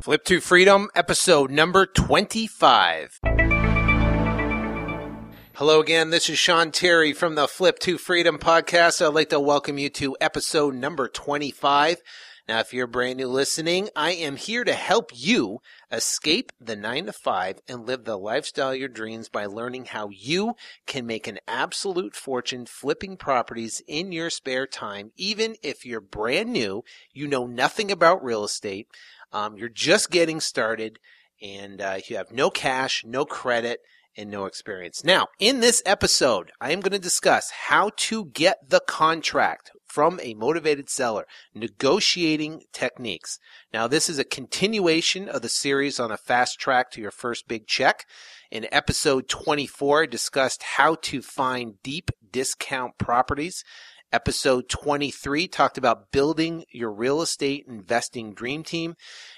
Flip to Freedom, episode number 25. Hello again. This is Sean Terry from the Flip to Freedom podcast. I'd like to welcome you to episode number 25. Now, if you're brand new listening, I am here to help you escape the nine to five and live the lifestyle your dreams by learning how you can make an absolute fortune flipping properties in your spare time, even if you're brand new, you know nothing about real estate, um, you're just getting started, and uh, you have no cash, no credit, and no experience. Now, in this episode, I am going to discuss how to get the contract from a motivated seller, negotiating techniques. Now, this is a continuation of the series on a fast track to your first big check. In episode 24, I discussed how to find deep discount properties. Episode 23 talked about building your real estate investing dream team.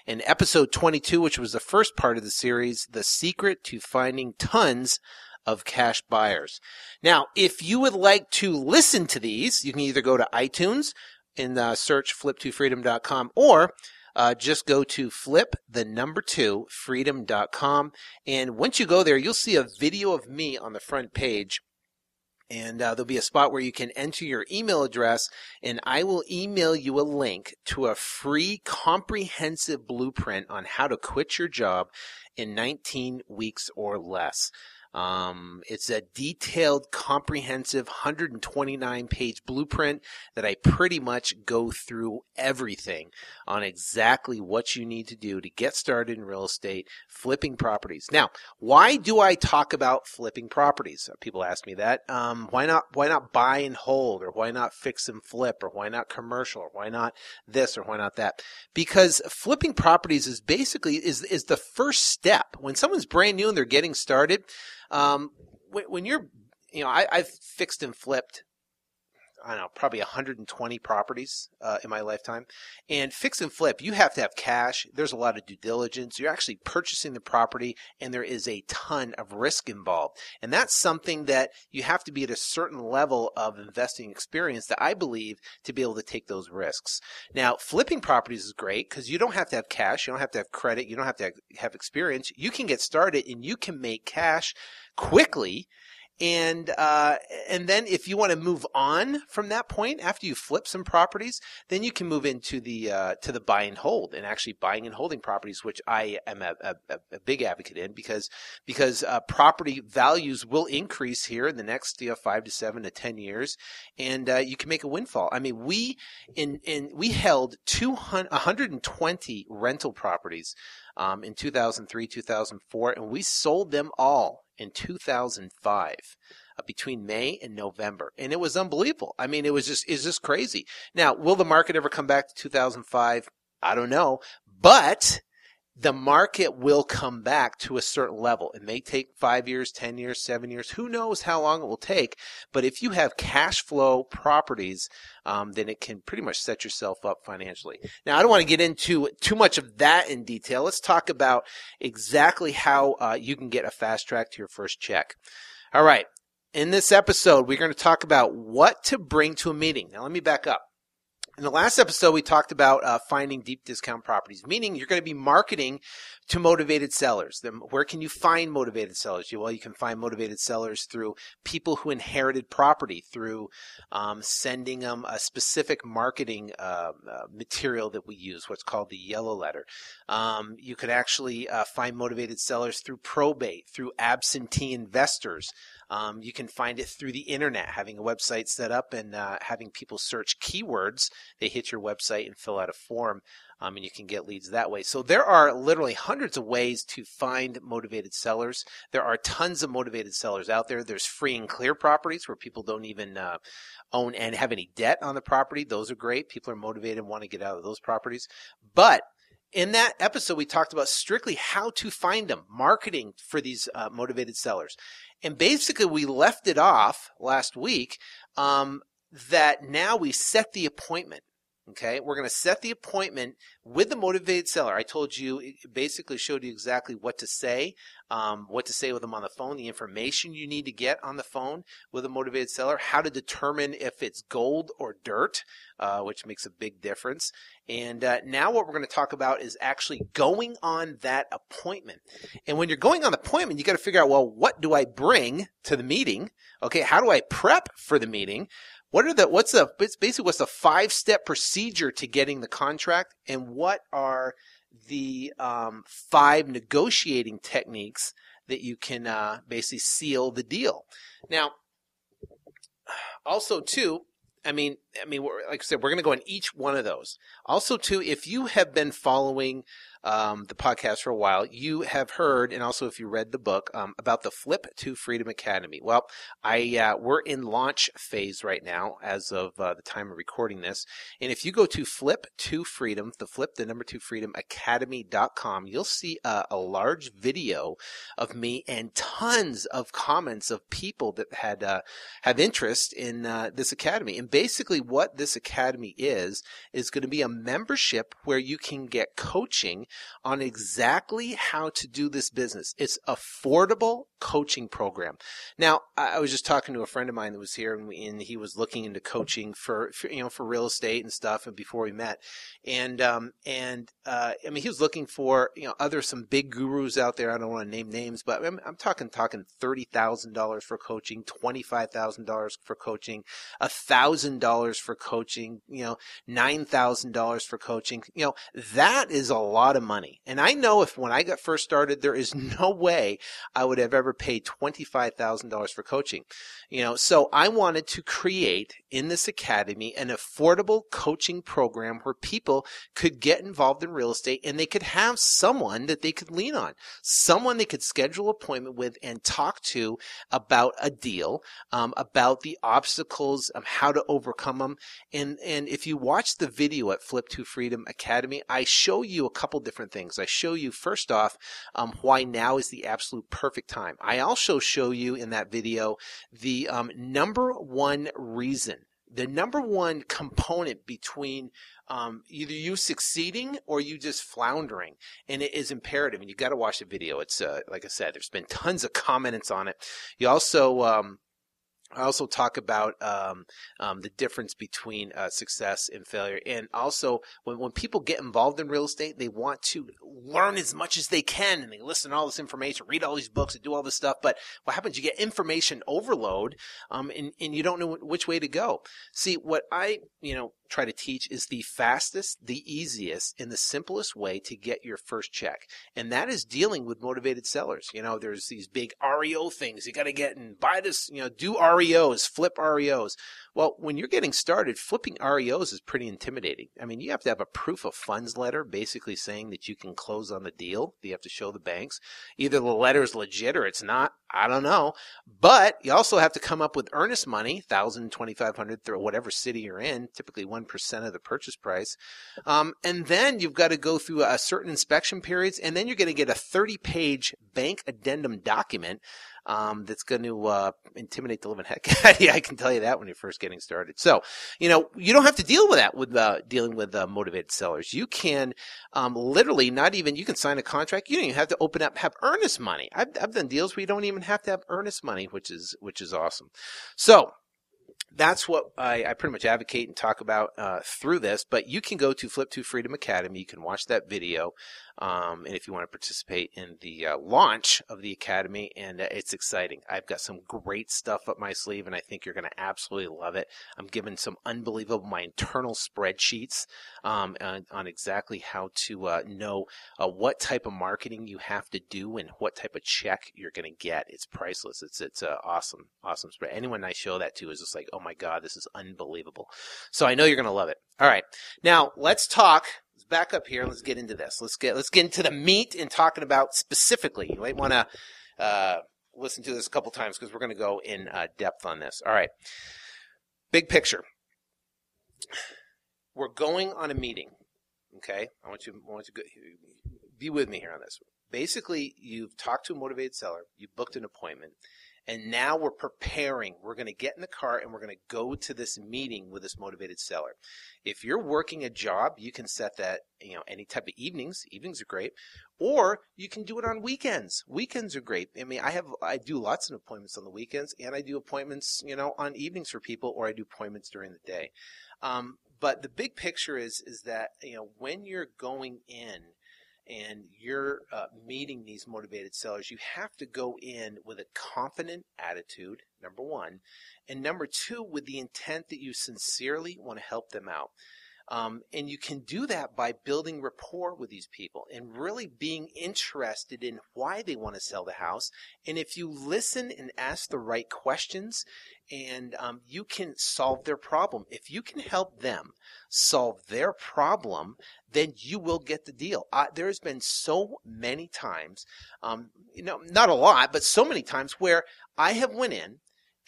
And episode 22, which was the first part of the series, the secret to finding tons of cash buyers. Now, if you would like to listen to these, you can either go to iTunes and uh, search flip2freedom.com or uh, just go to flip the number two freedom.com. And once you go there, you'll see a video of me on the front page. And uh, there'll be a spot where you can enter your email address, and I will email you a link to a free comprehensive blueprint on how to quit your job in 19 weeks or less. Um, it's a detailed, comprehensive 129 page blueprint that I pretty much go through everything on exactly what you need to do to get started in real estate, flipping properties. Now, why do I talk about flipping properties? People ask me that. Um, why not, why not buy and hold or why not fix and flip or why not commercial or why not this or why not that? Because flipping properties is basically, is, is the first step. When someone's brand new and they're getting started, um, when, you're, you know, I, I've fixed and flipped I don't know, probably 120 properties uh, in my lifetime. And fix and flip, you have to have cash. There's a lot of due diligence. You're actually purchasing the property, and there is a ton of risk involved. And that's something that you have to be at a certain level of investing experience that I believe to be able to take those risks. Now, flipping properties is great because you don't have to have cash, you don't have to have credit, you don't have to have experience. You can get started and you can make cash quickly and uh, and then if you want to move on from that point after you flip some properties, then you can move into the uh, to the buy and hold and actually buying and holding properties, which I am a, a, a big advocate in because because uh, property values will increase here in the next you know, five to seven to ten years, and uh, you can make a windfall. I mean, we in in we held 200, 120 rental properties um, in 2003, 2004, and we sold them all in 2005 uh, between May and November, and it was unbelievable. I mean, it was just is just crazy. Now, will the market ever come back to 2005? I don't know, but the market will come back to a certain level. It may take five years, 10 years, seven years. Who knows how long it will take? But if you have cash flow properties, um, then it can pretty much set yourself up financially. Now, I don't want to get into too much of that in detail. Let's talk about exactly how uh, you can get a fast track to your first check. All right. In this episode, we're going to talk about what to bring to a meeting. Now, let me back up. In the last episode, we talked about uh, finding deep discount properties, meaning you're going to be marketing to motivated sellers. Then where can you find motivated sellers? Well, you can find motivated sellers through people who inherited property, through um, sending them a specific marketing uh, uh, material that we use, what's called the yellow letter. Um, you could actually uh, find motivated sellers through probate, through absentee investors. Um, you can find it through the internet, having a website set up and uh, having people search keywords. They hit your website and fill out a form, um, and you can get leads that way. So there are literally hundreds of ways to find motivated sellers. There are tons of motivated sellers out there. There's free and clear properties where people don't even uh, own and have any debt on the property. Those are great. People are motivated and want to get out of those properties. But in that episode, we talked about strictly how to find them, marketing for these uh, motivated sellers. And basically, we left it off last week um, that now we set the appointment. Okay, we're going to set the appointment with the motivated seller. I told you, basically showed you exactly what to say, um, what to say with them on the phone, the information you need to get on the phone with a motivated seller, how to determine if it's gold or dirt, uh, which makes a big difference. And uh, now what we're going to talk about is actually going on that appointment. And when you're going on the appointment, you got to figure out, well, what do I bring to the meeting? Okay, how do I prep for the meeting? What are the what's the basically what's the five step procedure to getting the contract, and what are the um, five negotiating techniques that you can uh, basically seal the deal? Now, also too, I mean, I mean, like I said, we're going to go on each one of those. Also, too, if you have been following um, the podcast for a while, you have heard, and also if you read the book, um, about the Flip to Freedom Academy. Well, I uh, we're in launch phase right now as of uh, the time of recording this. And if you go to Flip to Freedom, the Flip, the number two Freedom Academy.com, you'll see a, a large video of me and tons of comments of people that had uh, have interest in uh, this academy. And basically, what this academy is is going to be a membership where you can get coaching on exactly how to do this business. It's affordable coaching program. Now, I was just talking to a friend of mine that was here and, we, and he was looking into coaching for, for, you know, for real estate and stuff and before we met. And, um, and, uh, I mean, he was looking for, you know, other, some big gurus out there. I don't want to name names, but I'm, I'm talking, talking $30,000 for coaching, $25,000 for coaching, a $1,000 for coaching, you know, $9,000 for coaching. You know, that is a lot of money. And I know if when I got first started, there is no way I would have ever paid $25,000 for coaching. You know, so I wanted to create in this academy an affordable coaching program where people could get involved in real estate and they could have someone that they could lean on, someone they could schedule an appointment with and talk to about a deal, um, about the obstacles, um, how to overcome them. And, and if you watch the video at Flip to Freedom Academy, I show you a couple different things. I show you first off, um, why now is the absolute perfect time. I also show you in that video the um, number one reason the number one component between um, either you succeeding or you just floundering, and it is imperative. And you've got to watch the video. It's uh, like I said, there's been tons of comments on it. You also um, I also talk about um, um, the difference between uh, success and failure. And also, when, when people get involved in real estate, they want to learn as much as they can and they listen to all this information, read all these books, and do all this stuff. But what happens? You get information overload um, and, and you don't know which way to go. See, what I, you know, try to teach is the fastest, the easiest, and the simplest way to get your first check. And that is dealing with motivated sellers. You know, there's these big REO things. You got to get and buy this, you know, do REOs, flip REOs. Well, when you're getting started, flipping REOs is pretty intimidating. I mean, you have to have a proof of funds letter basically saying that you can close on the deal. You have to show the banks. Either the letter is legit or it's not. I don't know. But you also have to come up with earnest money, thousand, twenty five hundred, or whatever city you're in, typically one percent of the purchase price. Um, and then you've got to go through a certain inspection periods, and then you're going to get a 30 page bank addendum document um, that's going to uh, intimidate the living heck out of you. I can tell you that when you're first getting started. So, you know, you don't have to deal with that with uh, dealing with uh, motivated sellers. You can um, literally not even you can sign a contract. You don't even have to open up have earnest money. I've, I've done deals where you don't even have to have earnest money, which is which is awesome. So that's what I, I, pretty much advocate and talk about uh, through this. But you can go to Flip to Freedom Academy. You can watch that video. Um, and if you want to participate in the uh, launch of the academy, and uh, it's exciting. I've got some great stuff up my sleeve, and I think you're going to absolutely love it. I'm giving some unbelievable my internal spreadsheets um, on, on, exactly how to uh, know uh, what type of marketing you have to do and what type of check you're going to get. It's priceless. It's it's uh, awesome, awesome spread. Anyone I show that to is just like, oh my god, this is unbelievable. So I know you're going to love it. All right, now let's talk back up here. Let's get into this. Let's get let's get into the meat and talking about specifically. You might want to uh, listen to this a couple times because we're going to go in uh, depth on this. All right, big picture. We're going on a meeting. Okay, I want you I want you to go, be with me here on this. Basically, you've talked to a motivated seller, you booked an appointment, And now we're preparing. We're going to get in the car and we're going to go to this meeting with this motivated seller. If you're working a job, you can set that, you know, any type of evenings. Evenings are great. Or you can do it on weekends. Weekends are great. I mean, I have, I do lots of appointments on the weekends and I do appointments, you know, on evenings for people or I do appointments during the day. Um, but the big picture is, is that, you know, when you're going in, and you're uh, meeting these motivated sellers, you have to go in with a confident attitude, number one, and number two, with the intent that you sincerely want to help them out. Um, and you can do that by building rapport with these people and really being interested in why they want to sell the house. And if you listen and ask the right questions, and um, you can solve their problem. If you can help them solve their problem, then you will get the deal. There has been so many times, um, you know, not a lot, but so many times where I have went in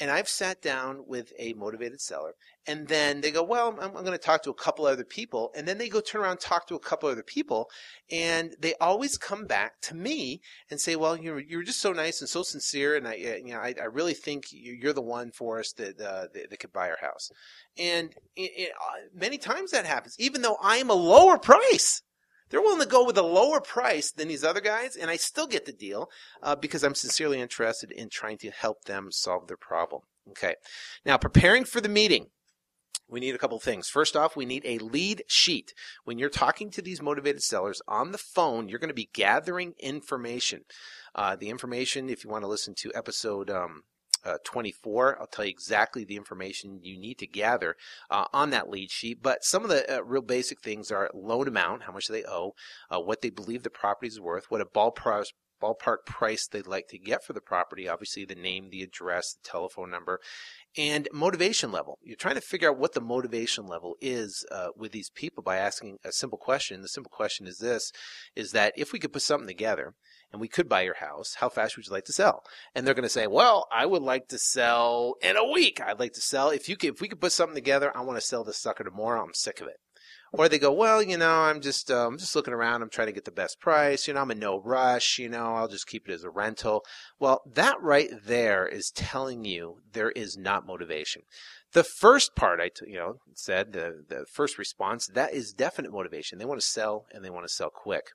and I've sat down with a motivated seller, and then they go, "Well, I'm, I'm going to talk to a couple other people," and then they go turn around, talk to a couple other people, and they always come back to me and say, "Well, you're you're just so nice and so sincere, and I you know I, I really think you're the one for us that uh, that, that could buy our house." And it, it, uh, many times that happens, even though I am a lower price. They're willing to go with a lower price than these other guys, and I still get the deal uh, because I'm sincerely interested in trying to help them solve their problem. Okay. Now, preparing for the meeting. We need a couple things. First off, we need a lead sheet. When you're talking to these motivated sellers on the phone, you're going to be gathering information. Uh, the information, if you want to listen to episode um, uh, 24. I'll tell you exactly the information you need to gather uh, on that lead sheet. But some of the uh, real basic things are loan amount, how much they owe, uh, what they believe the property is worth, what a ballpark ballpark price they'd like to get for the property. Obviously, the name, the address, the telephone number, and motivation level. You're trying to figure out what the motivation level is uh, with these people by asking a simple question. The simple question is this: is that if we could put something together and we could buy your house, how fast would you like to sell? And they're going to say, well, I would like to sell in a week. I'd like to sell. If you could, if we could put something together, I want to sell this sucker tomorrow. I'm sick of it. Or they go, well, you know, I'm just, uh, I'm just looking around. I'm trying to get the best price. You know, I'm in no rush. You know, I'll just keep it as a rental. Well, that right there is telling you there is not motivation. The first part I, t- you know, said the the first response that is definite motivation. They want to sell and they want to sell quick.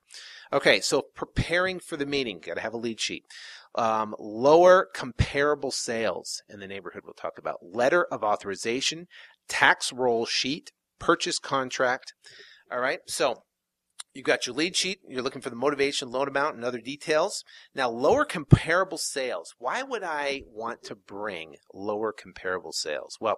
Okay, so preparing for the meeting, got to have a lead sheet. Um, lower comparable sales in the neighborhood. We'll talk about letter of authorization, tax roll sheet, purchase contract. All right, so You've got your lead sheet. You're looking for the motivation, loan amount, and other details. Now, lower comparable sales. Why would I want to bring lower comparable sales? Well,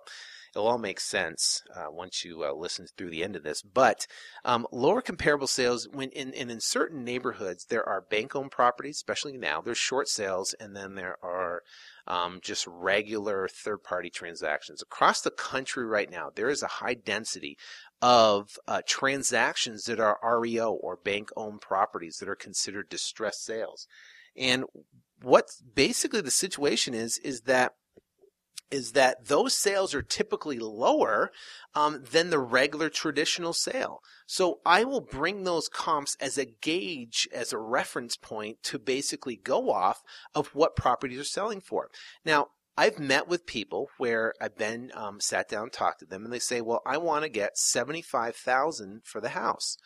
it'll all make sense uh, once you uh, listen through the end of this. But um, lower comparable sales, when in, in, in certain neighborhoods, there are bank-owned properties, especially now. There's short sales, and then there are um, just regular third party transactions. Across the country right now, there is a high density of uh, transactions that are REO or bank owned properties that are considered distressed sales. And what basically the situation is, is that is that those sales are typically lower um, than the regular traditional sale. So I will bring those comps as a gauge, as a reference point to basically go off of what properties are selling for. Now, I've met with people where I've been um, sat down, talked to them, and they say, "Well, I want to get seventy-five thousand for the house."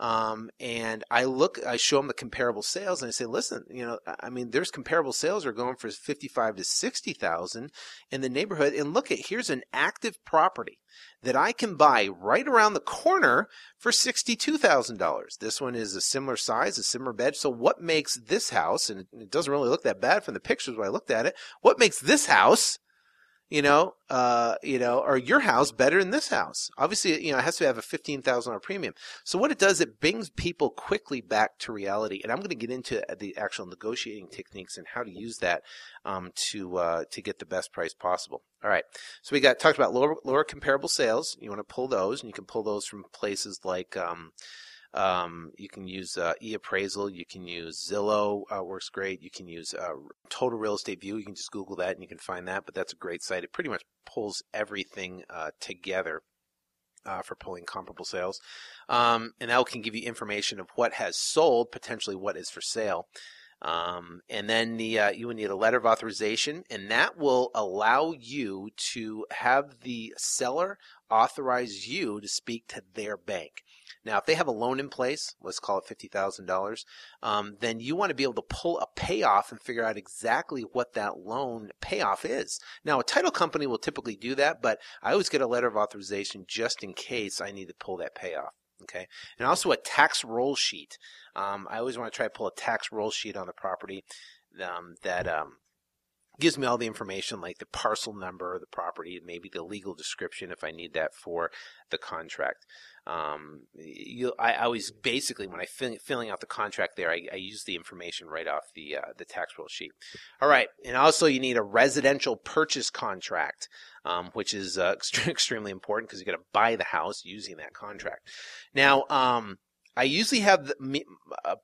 Um, and I look, I show them the comparable sales, and I say, listen, you know, I mean, there's comparable sales are going for fifty-five to sixty thousand in the neighborhood, and look at here's an active property that I can buy right around the corner for sixty-two thousand dollars. This one is a similar size, a similar bed. So what makes this house, and it doesn't really look that bad from the pictures when I looked at it, what makes this house you know, uh, you know, or your house better than this house. Obviously, you know, it has to have a fifteen thousand dollar premium. So what it does, it brings people quickly back to reality. And I'm going to get into the actual negotiating techniques and how to use that um, to uh, to get the best price possible. All right. So we got talked about lower lower comparable sales. You want to pull those, and you can pull those from places like. Um, um, you can use uh, eAppraisal. You can use Zillow. Uh, works great. You can use uh, Total Real Estate View. You can just Google that and you can find that. But that's a great site. It pretty much pulls everything uh, together. Uh, for pulling comparable sales, um, and that can give you information of what has sold, potentially what is for sale. Um, and then the uh, you will need a letter of authorization, and that will allow you to have the seller authorize you to speak to their bank. Now, if they have a loan in place, let's call it $50,000, um, then you want to be able to pull a payoff and figure out exactly what that loan payoff is. Now, a title company will typically do that, but I always get a letter of authorization just in case I need to pull that payoff. Okay, and also a tax roll sheet. Um, I always want to try to pull a tax roll sheet on the property um, that um, gives me all the information like the parcel number of the property maybe the legal description if I need that for the contract. Um, you, I, I, always basically when I fill, filling out the contract there, I, I use the information right off the uh, the tax roll sheet. All right, and also you need a residential purchase contract, um, which is uh, extremely important because you got to buy the house using that contract. Now. Um, I usually have a,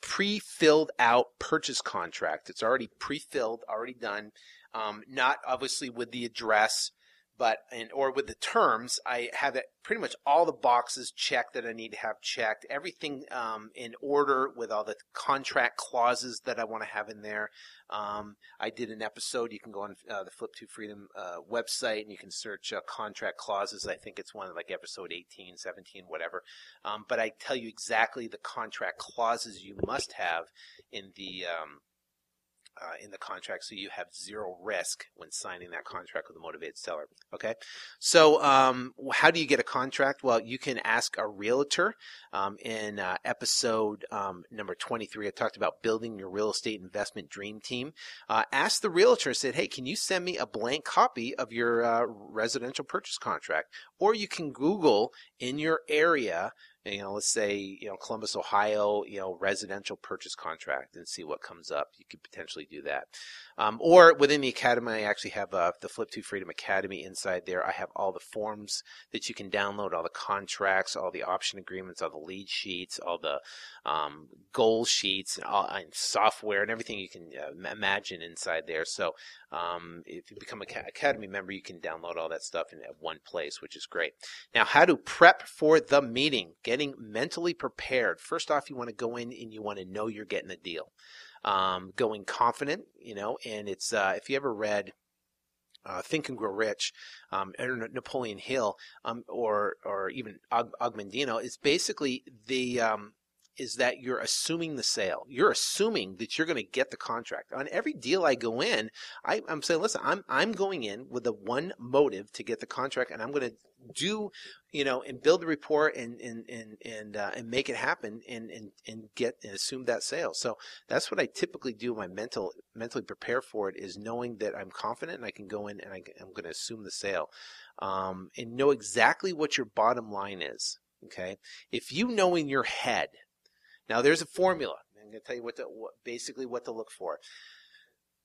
pre-filled out purchase contract. It's already pre-filled, already done. Um, not obviously with the address, but and or with the terms, I have it pretty much all the boxes checked that I need to have checked. Everything um, in order with all the contract clauses that I want to have in there. Um, I did an episode. You can go on uh, the Flip to Freedom uh, website and you can search uh, contract clauses. I think it's one like episode 18, 17, whatever. Um, but I tell you exactly the contract clauses you must have in the um, uh, in the contract so you have zero risk when signing that contract with a motivated seller. Okay. So, um, how do you get a contract? Well, you can ask a realtor. Um, in uh, episode um, number 23, I talked about building your real estate investment dream team. Uh, ask the realtor, said, hey, can you send me a blank copy of your uh, residential purchase contract? Or you can Google in your area you know, let's say, you know, Columbus, Ohio, you know, residential purchase contract and see what comes up. You could potentially do that. Um, or within the academy, I actually have uh, the Flip to Freedom Academy inside there. I have all the forms that you can download, all the contracts, all the option agreements, all the lead sheets, all the um, goal sheets, and, all, and, software, and everything you can uh, imagine inside there. So um, if you become an Academy member, you can download all that stuff in one place, which is great. Now, how to prep for the meeting, getting mentally prepared. First off, you want to go in and you want to know you're getting a deal. Um, going confident, you know, and it's uh, if you ever read uh, Think and Grow Rich, um, Napoleon Hill, um, or or even Og- Ogmandino, is basically the um, is that you're assuming the sale. You're assuming that you're going to get the contract. On every deal I go in, I, am saying, listen, I'm I'm going in with the one motive to get the contract, and I'm going to do, you know, and build the report and and and and uh, and make it happen and and and get and assume that sale. So that's what I typically do. My mental mentally prepare for it is knowing that I'm confident and I can go in and I, am going to assume the sale, um, and know exactly what your bottom line is. Okay, if you know in your head now there's a formula. I'm going to tell you what, to, what basically what to look for.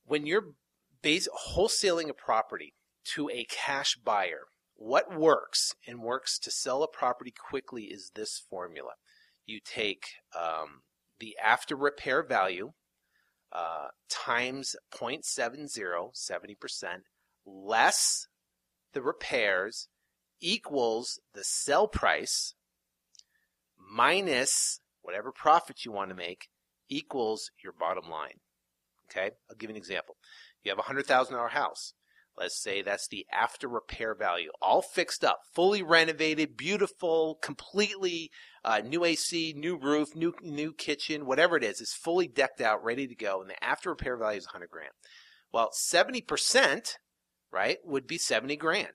When you're base, wholesaling a property to a cash buyer, what works and works to sell a property quickly is this formula. You take um, the after repair value uh, times 0.70, 70%, less the repairs equals the sell price minus whatever profit you want to make equals your bottom line. Okay, I'll give you an example. You have a hundred thousand dollar house. Let's say that's the after repair value, all fixed up, fully renovated, beautiful, completely uh, new AC, new roof, new new kitchen, whatever it is, is fully decked out, ready to go, and the after repair value is 100 grand. Well, 70 percent, right, would be 70 grand.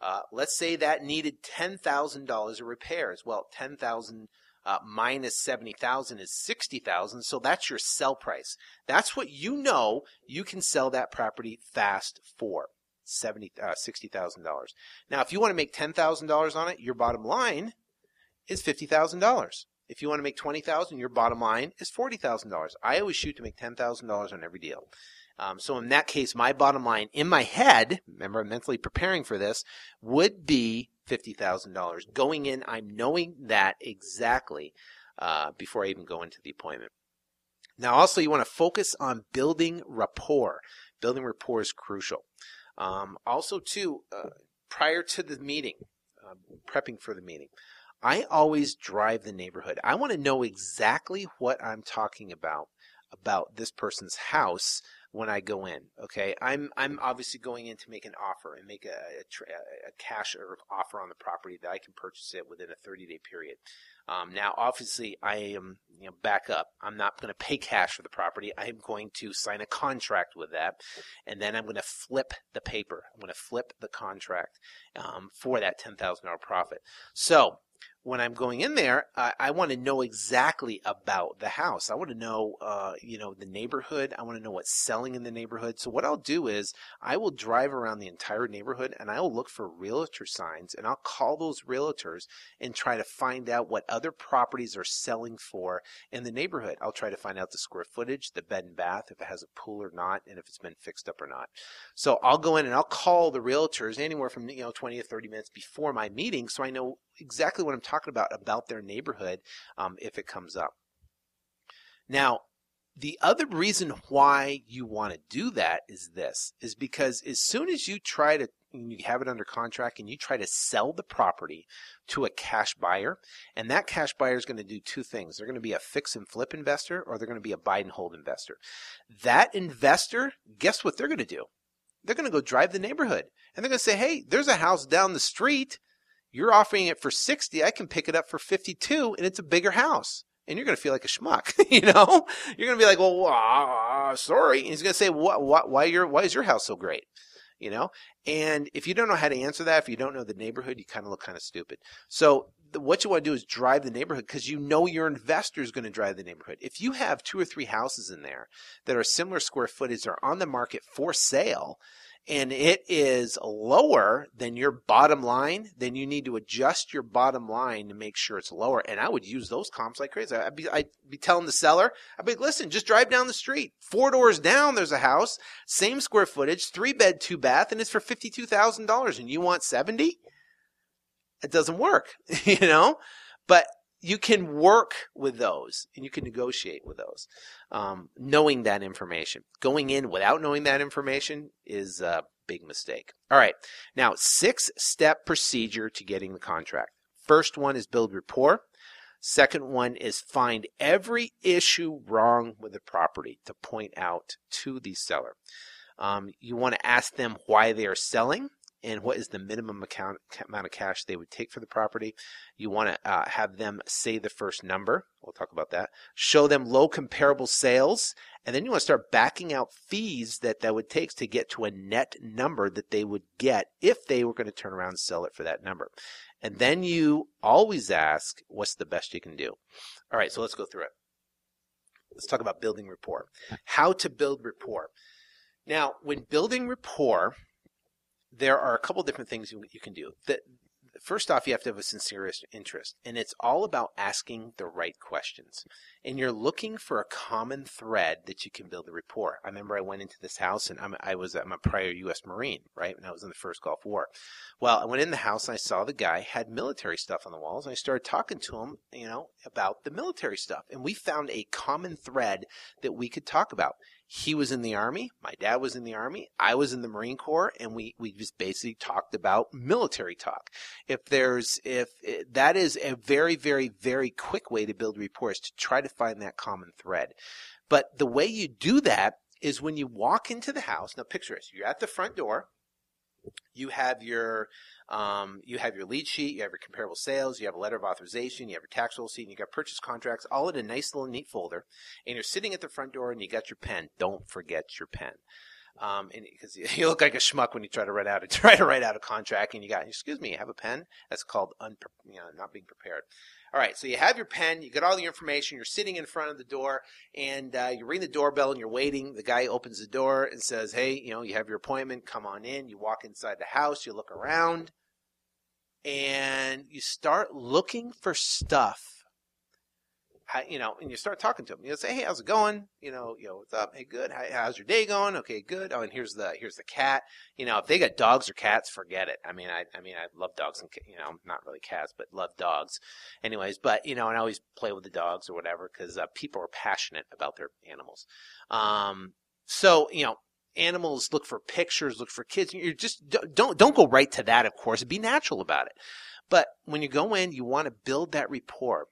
Uh, let's say that needed ten thousand dollars of repairs. Well, ten thousand uh, minus 70,000 is 60,000. So that's your sell price. That's what you know you can sell that property fast for. Seventy uh, sixty thousand dollars. Now, if you want to make ten thousand dollars on it, your bottom line is fifty thousand dollars. If you want to make twenty thousand, your bottom line is forty thousand dollars. I always shoot to make ten thousand dollars on every deal. Um, so in that case, my bottom line in my head, remember I'm mentally preparing for this, would be $50,000. Going in, I'm knowing that exactly uh, before I even go into the appointment. Now, also, you want to focus on building rapport. Building rapport is crucial. Um, also, too, uh, prior to the meeting, uh, prepping for the meeting, I always drive the neighborhood. I want to know exactly what I'm talking about about this person's house when I go in. Okay, I'm I'm obviously going in to make an offer and make a, a, a cash or offer on the property that I can purchase it within a 30 day period. Um, now, obviously, I am you know back up. I'm not going to pay cash for the property. I am going to sign a contract with that, and then I'm going to flip the paper. I'm going to flip the contract um, for that ten thousand dollar profit. So when I'm going in there, I, I want to know exactly about the house. I want to know, uh, you know, the neighborhood. I want to know what's selling in the neighborhood. So what I'll do is I will drive around the entire neighborhood and I'll look for realtor signs and I'll call those realtors and try to find out what other properties are selling for in the neighborhood. I'll try to find out the square footage, the bed and bath, if it has a pool or not, and if it's been fixed up or not. So I'll go in and I'll call the realtors anywhere from, you know, 20 to 30 minutes before my meeting so I know exactly what I'm talking about about their neighborhood um, if it comes up. Now, the other reason why you want to do that is this is because as soon as you try to you have it under contract and you try to sell the property to a cash buyer and that cash buyer is going to do two things. They're going to be a fix and flip investor or they're going to be a buy and hold investor. That investor guess what they're going to do? They're going to go drive the neighborhood and they're going to say hey there's a house down the street you're offering it for 60. I can pick it up for 52 and it's a bigger house. And you're going to feel like a schmuck, you know? You're going to be like, well, uh, sorry. And he's going to say, what, what, why, your, why is your house so great? You know? And if you don't know how to answer that, if you don't know the neighborhood, you kind of look kind of stupid. So what you want to do is drive the neighborhood because you know your investor is going to drive the neighborhood. If you have two or three houses in there that are similar square footage are on the market for sale, and it is lower than your bottom line, then you need to adjust your bottom line to make sure it's lower. And I would use those comps like crazy. I'd be, I'd be telling the seller, I'd be listen, just drive down the street. Four doors down, there's a house, same square footage, three bed, two bath, and it's for $52,000 and you want 70? It doesn't work, you know? But you can work with those and you can negotiate with those, um, knowing that information. Going in without knowing that information is a big mistake. All right. Now, six step procedure to getting the contract. First one is build rapport. Second one is find every issue wrong with the property to point out to the seller. Um, you want to ask them why they are selling and what is the minimum account, amount of cash they would take for the property. You want to uh, have them say the first number. We'll talk about that. Show them low comparable sales, and then you want to start backing out fees that that would take to get to a net number that they would get if they were going to turn around and sell it for that number. And then you always ask, what's the best you can do? All right, so let's go through it. Let's talk about building rapport. How to build rapport. Now, when building rapport, there are a couple different things you, you can do. The, first off, you have to have a sincere interest, and it's all about asking the right questions. And you're looking for a common thread that you can build a rapport. I remember I went into this house, and I'm, I was I'm a prior U.S. Marine, right? And I was in the first Gulf War. Well, I went in the house and I saw the guy had military stuff on the walls, and I started talking to him, you know, about the military stuff, and we found a common thread that we could talk about he was in the army my dad was in the army i was in the marine corps and we we just basically talked about military talk. If there's if eh, that is a very very very quick way to build rapport is to try to find that common thread. But the way you do that is when you walk into the house now picture this you're at the front door you have your um, you have your lead sheet, you have your comparable sales, you have a letter of authorization, you have your tax receipt, and you got purchase contracts, all in a nice little neat folder. And you're sitting at the front door and you got your pen. Don't forget your pen. Um, because you look like a schmuck when you try to write out a, try to write out a contract and you got, excuse me, you have a pen. That's called unpre- you know, not being prepared. All right, so you have your pen, you get all the information, you're sitting in front of the door, and uh, you ring the doorbell and you're waiting. The guy opens the door and says, Hey, you know, you have your appointment, come on in. You walk inside the house, you look around, and you start looking for stuff you know, and you start talking to them. You say, "Hey, how's it going? You know, you know, what's up? Hey, good. How, how's your day going? Okay, good. Oh, and here's the here's the cat. You know, if they got dogs or cats, forget it. I mean, I I mean, I love dogs and you know, not really cats, but love dogs. Anyways, but you know, and I always play with the dogs or whatever because uh, people are passionate about their animals. Um, so you know, animals look for pictures, look for kids. You're just don't don't go right to that. Of course, be natural about it. But when you go in, you want to build that rapport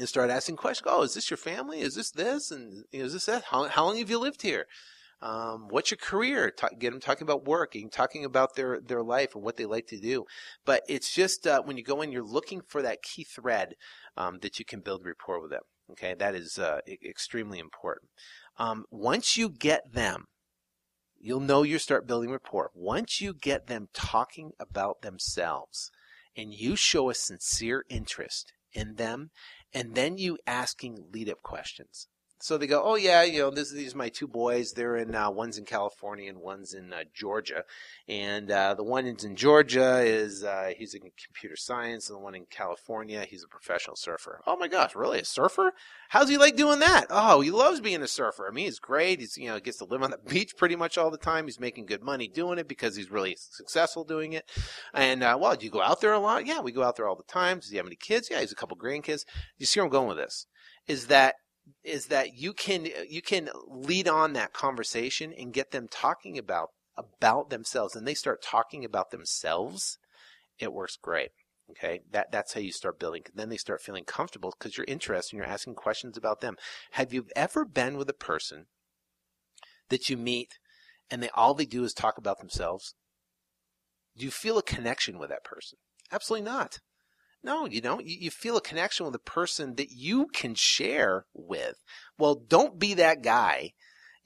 and start asking questions. Oh, is this your family? Is this this? And you know, is this that? How, how long have you lived here? Um, what's your career? Talk, get them talking about work, talking about their, their life and what they like to do. But it's just uh, when you go in, you're looking for that key thread um, that you can build rapport with them. Okay, that is uh, extremely important. Um, once you get them, you'll know you start building rapport. Once you get them talking about themselves, and you show a sincere interest in them, and then you asking lead up questions so they go, oh yeah, you know, this, these are my two boys. They're in uh, one's in California and one's in uh, Georgia, and uh, the one in Georgia is uh, he's in computer science, and the one in California he's a professional surfer. Oh my gosh, really a surfer? How's he like doing that? Oh, he loves being a surfer. I mean, he's great. He's you know gets to live on the beach pretty much all the time. He's making good money doing it because he's really successful doing it. And uh, well, do you go out there a lot? Yeah, we go out there all the time. Does he have any kids? Yeah, he's a couple grandkids. You see where I'm going with this? Is that is that you can you can lead on that conversation and get them talking about about themselves and they start talking about themselves it works great okay? That that's how you start building then they start feeling comfortable because you're interested and you're asking questions about them. Have you ever been with a person that you meet and they all they do is talk about themselves? Do you feel a connection with that person? Absolutely not no, you don't. You, you feel a connection with a person that you can share with. Well, don't be that guy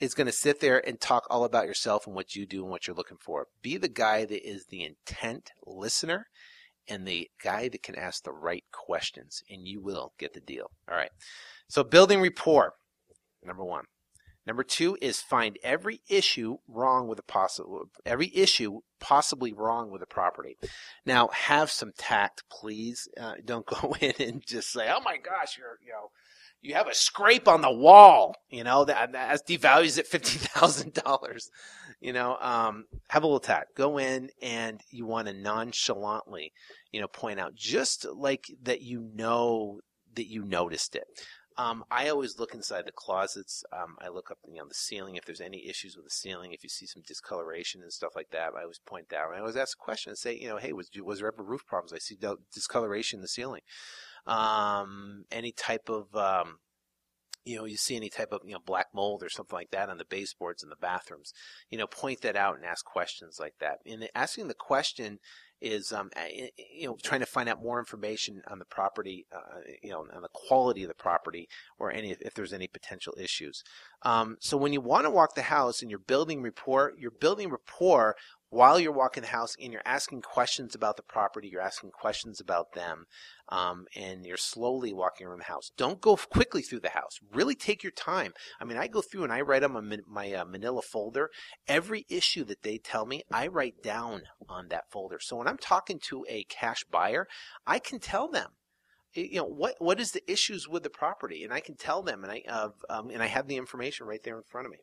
is going to sit there and talk all about yourself and what you do and what you're looking for. Be the guy that is the intent listener and the guy that can ask the right questions, and you will get the deal. All right. So, building rapport, number one. Number two is find every issue wrong with a possible every issue possibly wrong with a property. Now, have some tact, please. Uh, don't go in and just say, "Oh my gosh, you're you know." You have a scrape on the wall, you know that that devalues it fifty thousand dollars. You know, um, have a little tact. Go in and you want to nonchalantly, you know, point out just like that you know that you noticed it. Um, I always look inside the closets. Um, I look up, you know, the ceiling. If there's any issues with the ceiling, if you see some discoloration and stuff like that, I always point that. Out I always ask a question and say, you know, hey, was was there ever roof problems? I see discoloration in the ceiling. Um, any type of um, you know, you see any type of, you know, black mold or something like that on the baseboards in the bathrooms, you know, point that out and ask questions like that. And asking the question is um, you know trying to find out more information on the property, uh, you know, on the quality of the property, or any if there's any potential issues. Um, so when you want to walk the house and you're building rapport, you're building rapport while you're walking the house and you're asking questions about the property, you're asking questions about them, um, and you're slowly walking around the house. Don't go quickly through the house. Really take your time. I mean, I go through and I write on my, my uh, manila folder every issue that they tell me, I write down on that folder. So when I'm talking to a cash buyer, I can tell them you know what what is the issues with the property and i can tell them and i uh, um, and i have the information right there in front of me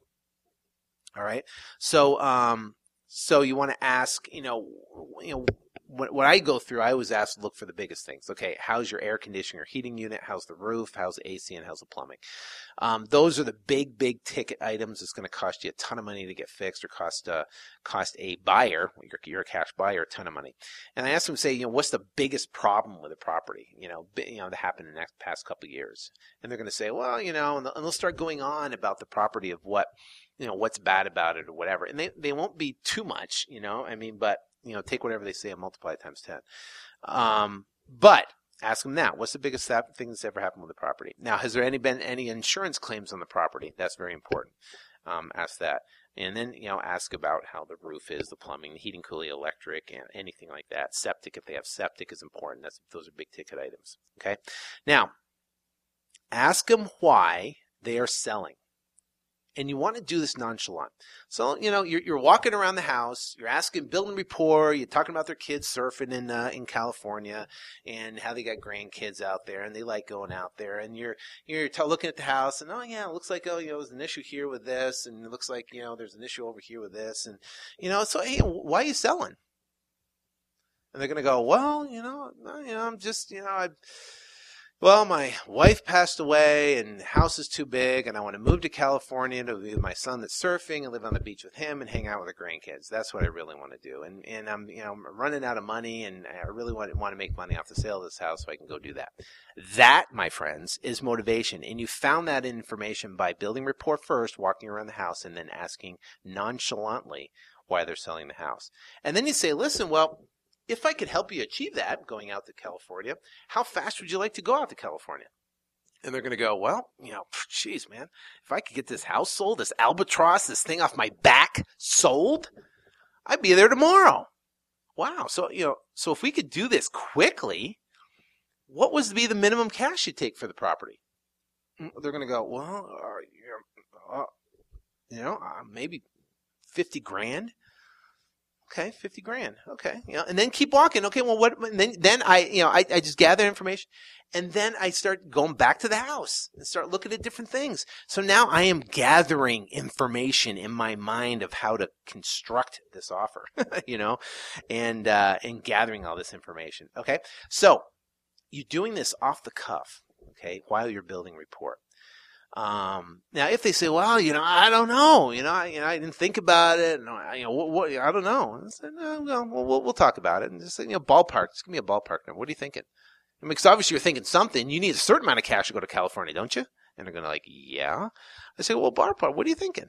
all right so um so you want to ask, you know, you know, what, what I go through, I always ask to look for the biggest things. Okay, how's your air conditioning or heating unit? How's the roof? How's the AC and how's the plumbing? Um, those are the big, big ticket items. It's going to cost you a ton of money to get fixed, or cost uh, cost a buyer, you're, you're a cash buyer, a ton of money. And I ask them, say, you know, what's the biggest problem with a property? You know, you know, that happened in the next past couple years, and they're going to say, well, you know, and they'll start going on about the property of what you know what's bad about it or whatever and they, they won't be too much you know i mean but you know take whatever they say and multiply it times 10 um, but ask them now what's the biggest thing that's ever happened with the property? Now has there any been any insurance claims on the property? That's very important. Um, ask that. And then you know ask about how the roof is the plumbing the heating cooling electric and anything like that. Septic if they have septic is important. That's those are big ticket items okay? Now ask them why they are selling and you want to do this nonchalant. So, you know, you're, you're walking around the house, you're asking, building rapport, you're talking about their kids surfing in, uh, in California and how they got grandkids out there and they like going out there. And you're, you're t- looking at the house and, oh yeah, it looks like, oh, you know, there's an issue here with this and it looks like, you know, there's an issue over here with this. And, you know, so, hey, why are you selling? And they're going to go, well, you know, you know, I'm just, you know, I, well, my wife passed away and the house is too big and I want to move to California to be with my son that's surfing and live on the beach with him and hang out with the grandkids. That's what I really want to do. And, and I'm, you know, I'm running out of money and I really want, want to make money off the sale of this house so I can go do that. That, my friends, is motivation. And you found that information by building rapport first, walking around the house and then asking nonchalantly why they're selling the house. And then you say, listen, well, if I could help you achieve that going out to California, how fast would you like to go out to California? And they're going to go, well, you know, geez, man, if I could get this house sold, this albatross, this thing off my back sold, I'd be there tomorrow. Wow. So, you know, so if we could do this quickly, what was be the minimum cash you take for the property? Mm, they're going to go, well, uh, you know, uh, maybe 50 grand. Okay, fifty grand. Okay, you know, and then keep walking. Okay, well, what? then, then I, you know, I, I just gather information, and then I start going back to the house and start looking at different things. So now I am gathering information in my mind of how to construct this offer, you know, and uh, and gathering all this information. Okay, so you're doing this off the cuff. Okay, while you're building rapport. Um, now, if they say, "Well, you know, I don't know," you know, I, you know, I didn't think about it, and I, you know, what, what, I don't know. I said, no, we'll, we'll talk about it, and just you know, ballpark. Just give me a ballpark number. What are you thinking? I mean, because obviously you're thinking something. You need a certain amount of cash to go to California, don't you? And they're going to like, yeah. I say, well, ballpark. What are you thinking?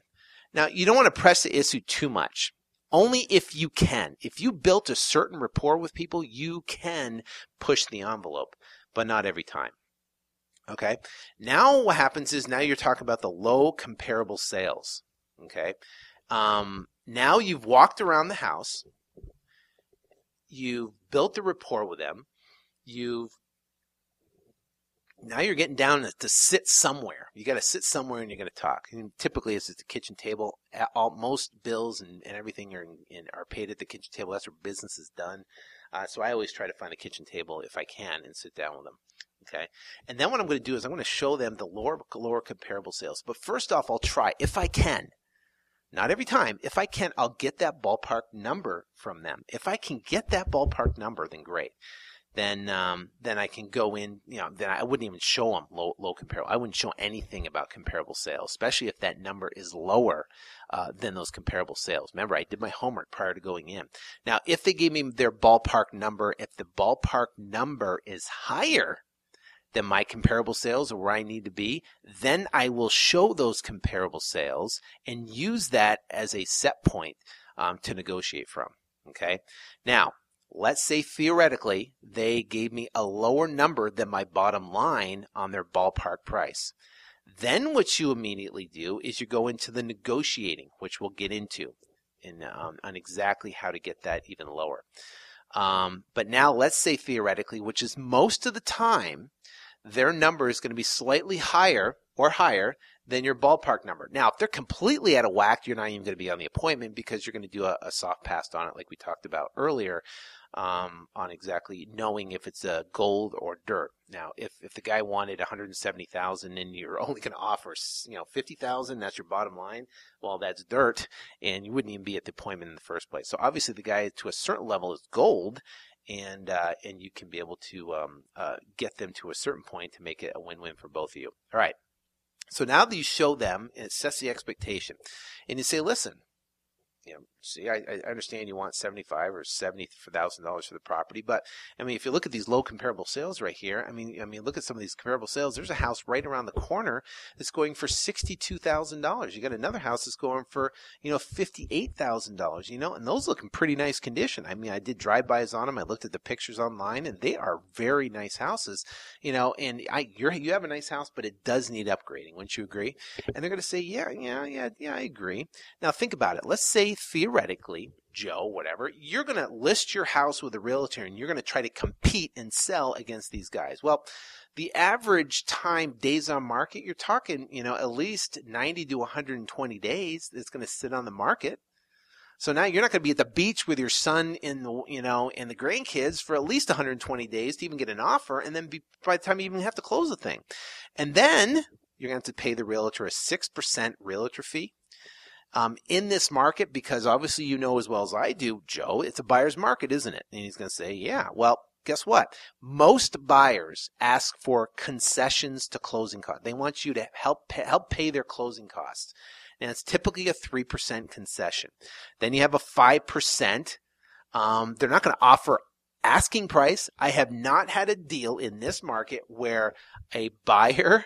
Now, you don't want to press the issue too much. Only if you can. If you built a certain rapport with people, you can push the envelope, but not every time. Okay. Now what happens is now you're talking about the low comparable sales. Okay. Um, now you've walked around the house. You've built the rapport with them. You've now you're getting down to, sit somewhere. You got to sit somewhere and you're going to talk. And typically, it's at the kitchen table. All, most bills and, and everything are in, are paid at the kitchen table. That's where business is done. Uh, so I always try to find a kitchen table if I can and sit down with them. Okay. And then what I'm going to do is I'm going to show them the lower, lower comparable sales. But first off, I'll try, if I can, not every time, if I can, I'll get that ballpark number from them. If I can get that ballpark number, then great. Then, um, then I can go in, you know, then I wouldn't even show them low, low comparable. I wouldn't show anything about comparable sales, especially if that number is lower, uh, than those comparable sales. Remember, I did my homework prior to going in. Now, if they gave me their ballpark number, if the ballpark number is higher than my comparable sales or where I need to be, then I will show those comparable sales and use that as a set point um, to negotiate from. Okay. Now, let's say theoretically they gave me a lower number than my bottom line on their ballpark price. Then what you immediately do is you go into the negotiating, which we'll get into in, um, on exactly how to get that even lower. Um, but now let's say theoretically, which is most of the time, their number is going to be slightly higher or higher than your ballpark number. Now, if they're completely out of whack, you're not even going to be on the appointment because you're going to do a, a soft pass on it, like we talked about earlier, um, on exactly knowing if it's a gold or dirt. Now, if, if the guy wanted 170,000 and you're only going to offer, you know, 50,000, that's your bottom line. Well, that's dirt, and you wouldn't even be at the appointment in the first place. So obviously, the guy to a certain level is gold, and uh, and you can be able to um, uh, get them to a certain point to make it a win-win for both of you. All right. So now that you show them, it sets the expectation, and you say, "Listen, you know, see, I, I understand you want seventy-five or seventy thousand dollars for the property, but I mean, if you look at these low comparable sales right here, I mean, I mean, look at some of these comparable sales. There's a house right around the corner that's going for sixty-two thousand dollars. You got another house that's going for you know fifty-eight thousand dollars. You know, and those look in pretty nice condition. I mean, I did drive-bys on them. I looked at the pictures online, and they are very nice houses. You know, and I you have a nice house, but it does need upgrading. Wouldn't you agree? And they're going to say, yeah, yeah, yeah, yeah, I agree. Now think about it. Let's say theoretically, Joe, whatever, you're going to list your house with a realtor and you're going to try to compete and sell against these guys. Well, the average time days on market, you're talking, you know, at least 90 to 120 days it's going to sit on the market. So now you're not going to be at the beach with your son in the, you know, and the grandkids for at least 120 days to even get an offer. And then be, by the time you even have to close the thing. And then you're going to have to pay the realtor a 6% realtor fee um, in this market because obviously you know as well as I do, Joe, it's a buyer's market, isn't it? And he's going to say, yeah, well, guess what? Most buyers ask for concessions to closing costs. They want you to help pay, help pay their closing costs. And it's typically a 3% concession. Then you have a 5%. Um, they're not going to offer asking price. I have not had a deal in this market where a buyer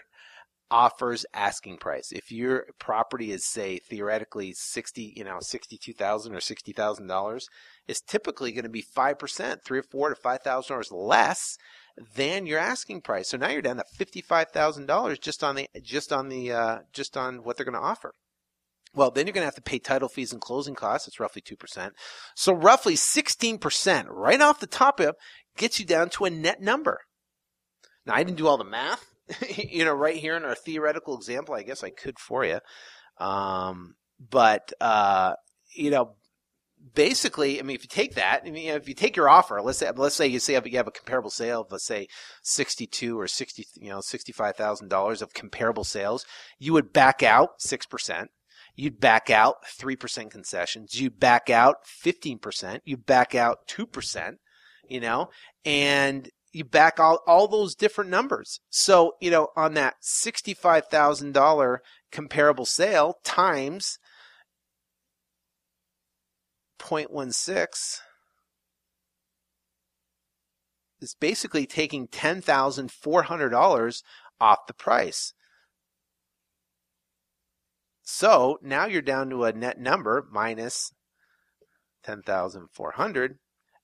offers asking price. If your property is say theoretically 60, you know, 62,000 or $60,000, it's typically going to be 5%, 3 or 4 to $5,000 less than your asking price. So now you're down to $55,000 just on the just on the uh, just on what they're going to offer. Well, then you're going to have to pay title fees and closing costs. It's roughly 2%. So roughly 16% right off the top of gets you down to a net number. Now, I didn't do all the math, you know, right here in our theoretical example. I guess I could for you. Um, but, uh, you know, basically, I mean, if you take that, I mean, if you take your offer, let's say, let's say you say you have a comparable sale of, let's say, sixty-two or sixty, you know, sixty-five thousand dollars of comparable sales, you would back out six percent. You'd back out 3% concessions. You'd back out 15%. You'd back out 2%, you know, and you back all, all those different numbers. So, you know, on that $65,000 comparable sale times 0.16 is basically taking $10,400 off the price. So now you're down to a net number minus 10,400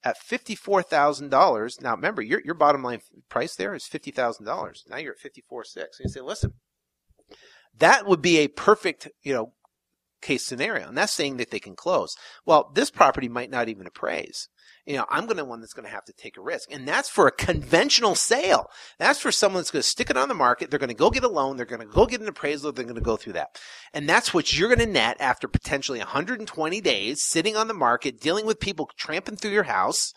at $54,000. Now remember, your, your bottom line price there is $50,000. Now you're at 54.6. And you say, listen, that would be a perfect, you know, case scenario. And that's saying that they can close. Well, this property might not even appraise you know, I'm going to one that's going to have to take a risk. And that's for a conventional sale. That's for someone that's going to stick it on the market. They're going to go get a loan. They're going to go get an appraisal. They're going to go through that. And that's what you're going to net after potentially 120 days sitting on the market, dealing with people tramping through your house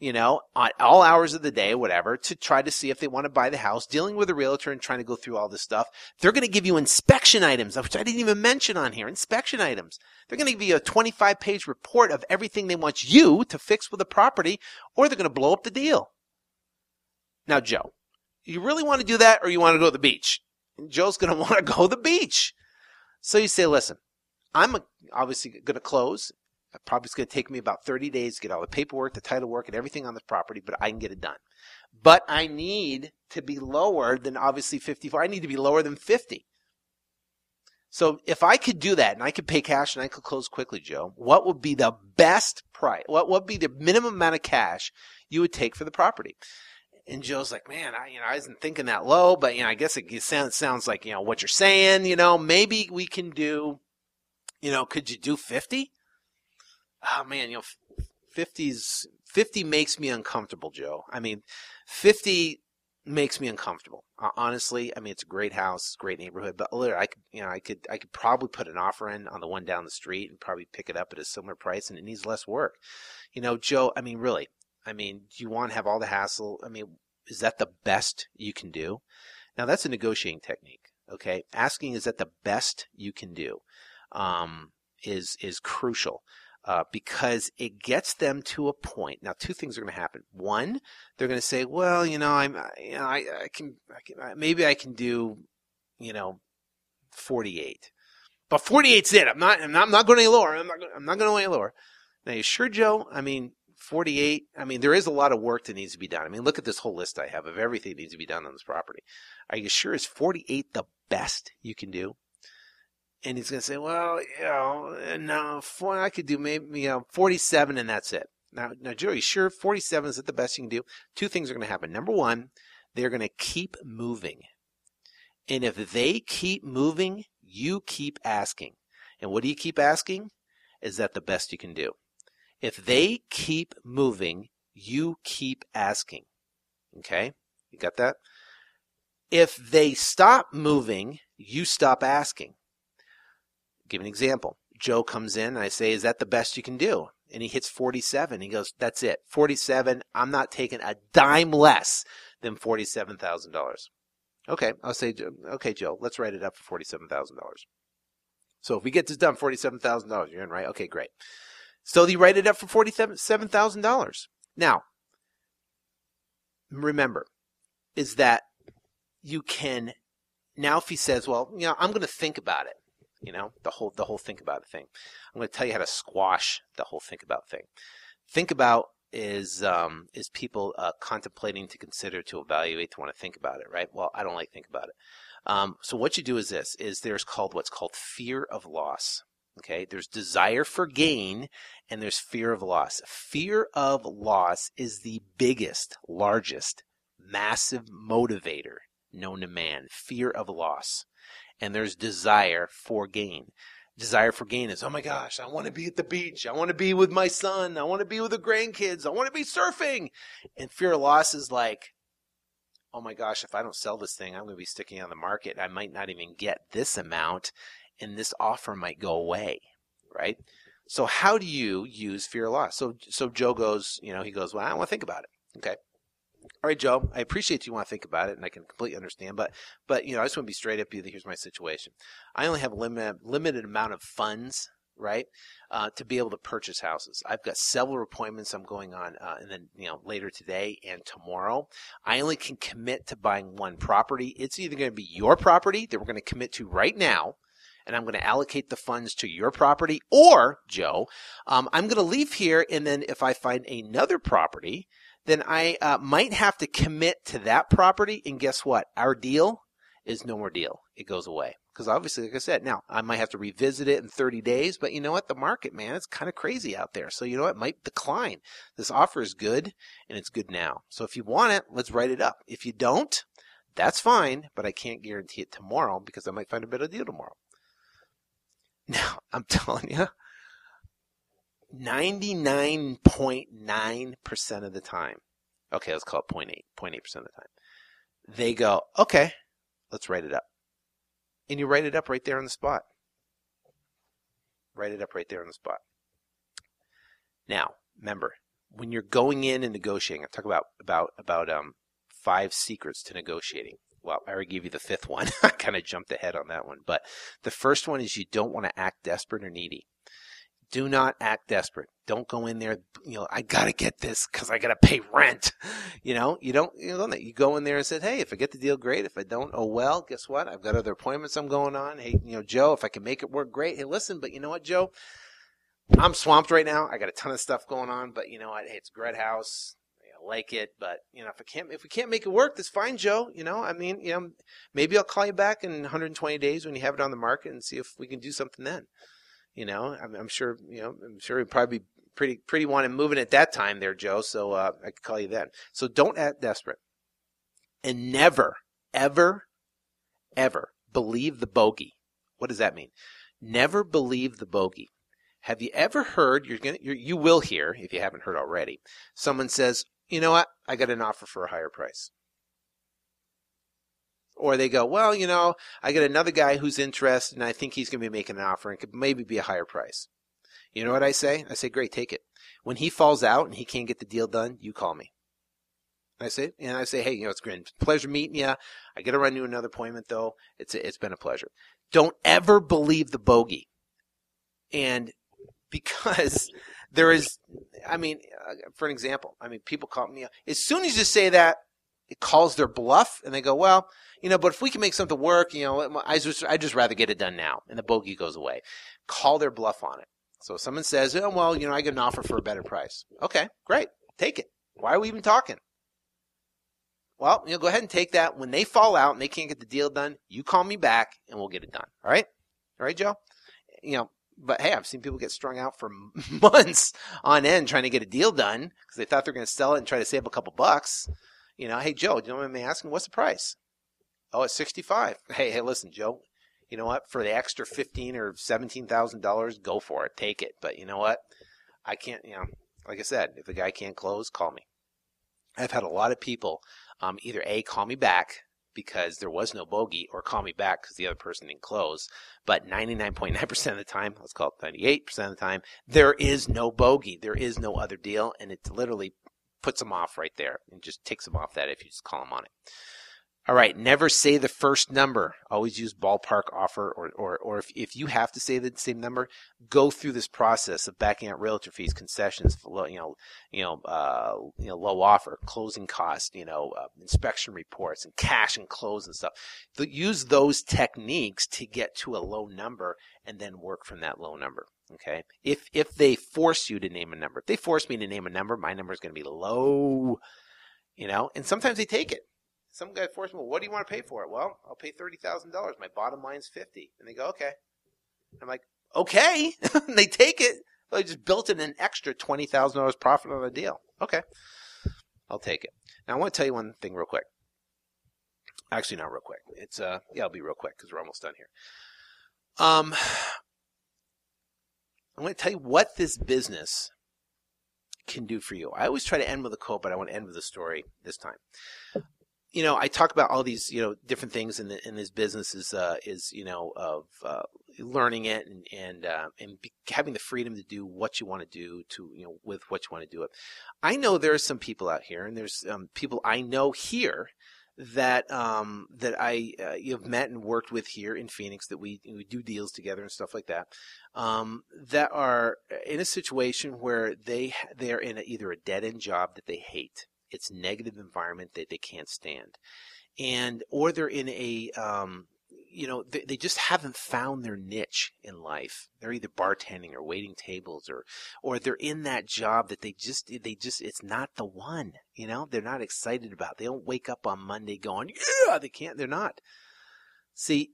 you know, all hours of the day, whatever, to try to see if they want to buy the house, dealing with a realtor and trying to go through all this stuff. They're going to give you inspection items, which I didn't even mention on here. Inspection items. They're going to give you a 25 page report of everything they want you to fix with the property, or they're going to blow up the deal. Now, Joe, you really want to do that or you want to go to the beach? And Joe's going to want to go to the beach. So you say, listen, I'm obviously going to close Probably it's going to take me about 30 days to get all the paperwork, the title work, and everything on the property, but I can get it done. But I need to be lower than obviously 54. I need to be lower than 50. So if I could do that and I could pay cash and I could close quickly, Joe, what would be the best price? What would be the minimum amount of cash you would take for the property? And Joe's like, man, I, you know, I wasn't thinking that low, but you know, I guess it sounds, sounds like, you know, what you're saying, you know, maybe we can do, you know, could you do 50? Oh man, you know, 50s, 50 makes me uncomfortable, Joe. I mean, 50 makes me uncomfortable. Uh, honestly, I mean, it's a great house, great neighborhood, but literally, I could, you know, I could, I could probably put an offer in on the one down the street and probably pick it up at a similar price, and it needs less work. You know, Joe. I mean, really. I mean, do you want to have all the hassle? I mean, is that the best you can do? Now, that's a negotiating technique. Okay, asking is that the best you can do um, is is crucial uh, because it gets them to a point. Now, two things are going to happen. One, they're going to say, "Well, you know, I'm, you know, I, I can, I can, maybe I can do, you know, 48." But 48's it. I'm not, I'm not, I'm not going any lower. I'm not, I'm not going any lower. Now, you sure, Joe? I mean, 48. I mean, there is a lot of work that needs to be done. I mean, look at this whole list I have of everything that needs to be done on this property. Are you sure is 48 the best you can do? And he's going to say, well, you know, no, four, I could do maybe, you know, 47 and that's it. Now, now, Joey, sure, 47 is it the best you can do? Two things are going to happen. Number one, they're going to keep moving. And if they keep moving, you keep asking. And what do you keep asking? Is that the best you can do? If they keep moving, you keep asking. Okay? You got that? If they stop moving, you stop asking give an example. Joe comes in and I say, Is that the best you can do? And he hits 47. He goes, That's it. 47. I'm not taking a dime less than $47,000. Okay. I'll say, Okay, Joe, let's write it up for $47,000. So if we get this done, $47,000, you're in, right? Okay, great. So they write it up for $47,000. Now, remember is that you can now if he says, well, you know, I'm going to think about it, you know, the whole the whole think about thing. I'm going to tell you how to squash the whole think about thing. Think about is um, is people uh, contemplating to consider to evaluate to want to think about it, right? Well, I don't like think about it. Um, so what you do is this: is there's called what's called fear of loss. Okay, there's desire for gain and there's fear of loss. Fear of loss is the biggest, largest, massive motivator known to man. Fear of loss. And there's desire for gain desire for gain is, oh my gosh, I want to be at the beach. I want to be with my son. I want to be with the grandkids. I want to be surfing. And fear of loss is like, oh my gosh, if I don't sell this thing, I'm going to be sticking on the market. I might not even get this amount and this offer might go away, right? So how do you use fear of loss? So, so Joe goes, you know, he goes, well, I want to think about it. Okay all right, Joe, I appreciate you want to think about it, and I can completely understand. But, but you know, I just want to be straight up you. Here's my situation. I only have a limited limited amount of funds, right, uh, to be able to purchase houses. I've got several appointments I'm going on, uh, and then you know later today and tomorrow. I only can commit to buying one property. It's either going to be your property that we're going to commit to right now and I'm going to allocate the funds to your property, or Joe, um, I'm going to leave here, and then if I find another property then I uh, might have to commit to that property. And guess what? Our deal is no more deal. It goes away. Because obviously, like I said, now I might have to revisit it in 30 days, but you know what? The market, man, it's kind of crazy out there. So you know what? It might decline. This offer is good and it's good now. So if you want it, let's write it up. If you don't, that's fine, but I can't guarantee it tomorrow because I might find a better deal tomorrow. Now, I'm telling you, 99.9% of the time, okay, let's call it 0.8, 0.8% of the time, they go, okay, let's write it up. And you write it up right there on the spot. Write it up right there on the spot. Now, remember, when you're going in and negotiating, I talk about about about um, five secrets to negotiating. Well, I already gave you the fifth one. I kind of jumped ahead on that one, but the first one is you don't want to act desperate or needy do not act desperate. Don't go in there, you know, I gotta get this because I gotta pay rent. You know, you don't, you know, you go in there and say, hey, if I get the deal, great. If I don't, oh well, guess what? I've got other appointments I'm going on. Hey, you know, Joe, if I can make it work, great. Hey, listen, but you know what, Joe? I'm swamped right now. I got a ton of stuff going on, but you know what? Hey, it's Gret House. I like it, but you know, if I can't, if we can't make it work, that's fine, Joe. You know, I mean, you know, maybe I'll call you back in 120 days when you have it on the market and see if we can do something then. You know, I'm, I'm sure. You know, I'm sure he'd probably be pretty pretty wanting moving at that time there, Joe. So uh, I could call you then. So don't act desperate, and never, ever, ever believe the bogey. What does that mean? Never believe the bogey. Have you ever heard? You're gonna you will hear if you haven't heard already. Someone says, "You know what? I got an offer for a higher price." Or they go, well, you know, I get another guy who's interested and I think he's going to be making an offer and could maybe be a higher price. You know what I say? I say, great, take it. When he falls out and he can't get the deal done, you call me. I say, and I say, hey, you know, it's great. Pleasure meeting you. I got to run you another appointment though. It's, it's been a pleasure. Don't ever believe the bogey. And because there is, I mean, uh, for an example, I mean, people call me, as soon as you say that, it calls their bluff and they go, well, you know, but if we can make something work, you know, I just, I'd just rather get it done now. And the bogey goes away. Call their bluff on it. So if someone says, oh, well, you know, I get an offer for a better price. Okay, great. Take it. Why are we even talking? Well, you know, go ahead and take that. When they fall out and they can't get the deal done, you call me back and we'll get it done. All right? All right, Joe? You know, but hey, I've seen people get strung out for months on end trying to get a deal done because they thought they were going to sell it and try to save a couple bucks. You know, hey Joe, do you know what I'm asking? What's the price? Oh, it's sixty five. Hey, hey, listen, Joe. You know what? For the extra fifteen or seventeen thousand dollars, go for it. Take it. But you know what? I can't. You know, like I said, if the guy can't close, call me. I've had a lot of people um, either a call me back because there was no bogey, or call me back because the other person didn't close. But 99.9% of the time, let's call it 98% of the time, there is no bogey. There is no other deal, and it's literally puts them off right there and just takes them off that if you just call them on it. All right, never say the first number. Always use ballpark offer, or or or if, if you have to say the same number, go through this process of backing out realtor fees, concessions, you know, you know, uh, you know, low offer, closing costs, you know, uh, inspection reports, and cash and close and stuff. Use those techniques to get to a low number, and then work from that low number. Okay. If if they force you to name a number, if they force me to name a number, my number is going to be low. You know, and sometimes they take it some guy forced me, well, what do you want to pay for it? Well, I'll pay $30,000. My bottom line's 50. And they go, okay. I'm like, okay. they take it. Well, They just built in an extra $20,000 profit on the deal. Okay. I'll take it. Now, I want to tell you one thing real quick. Actually, not real quick. It's, uh, yeah, I'll be real quick because we're almost done here. Um, I'm going to tell you what this business can do for you. I always try to end with a quote, but I want to end with a story this time you know, I talk about all these, you know, different things in the, in this business is, uh, is, you know, of, uh, learning it and, and, uh, and be, having the freedom to do what you want to do to, you know, with what you want to do it. I know there are some people out here and there's, um, people I know here that, um, that I, uh, you've met and worked with here in Phoenix that we, we do deals together and stuff like that, um, that are in a situation where they, they're in a, either a dead end job that they hate it's negative environment that they can't stand. And or they're in a um, you know they, they just haven't found their niche in life. They're either bartending or waiting tables or or they're in that job that they just they just it's not the one you know? They're not excited about. They don't wake up on monday going yeah! They can't they're not. See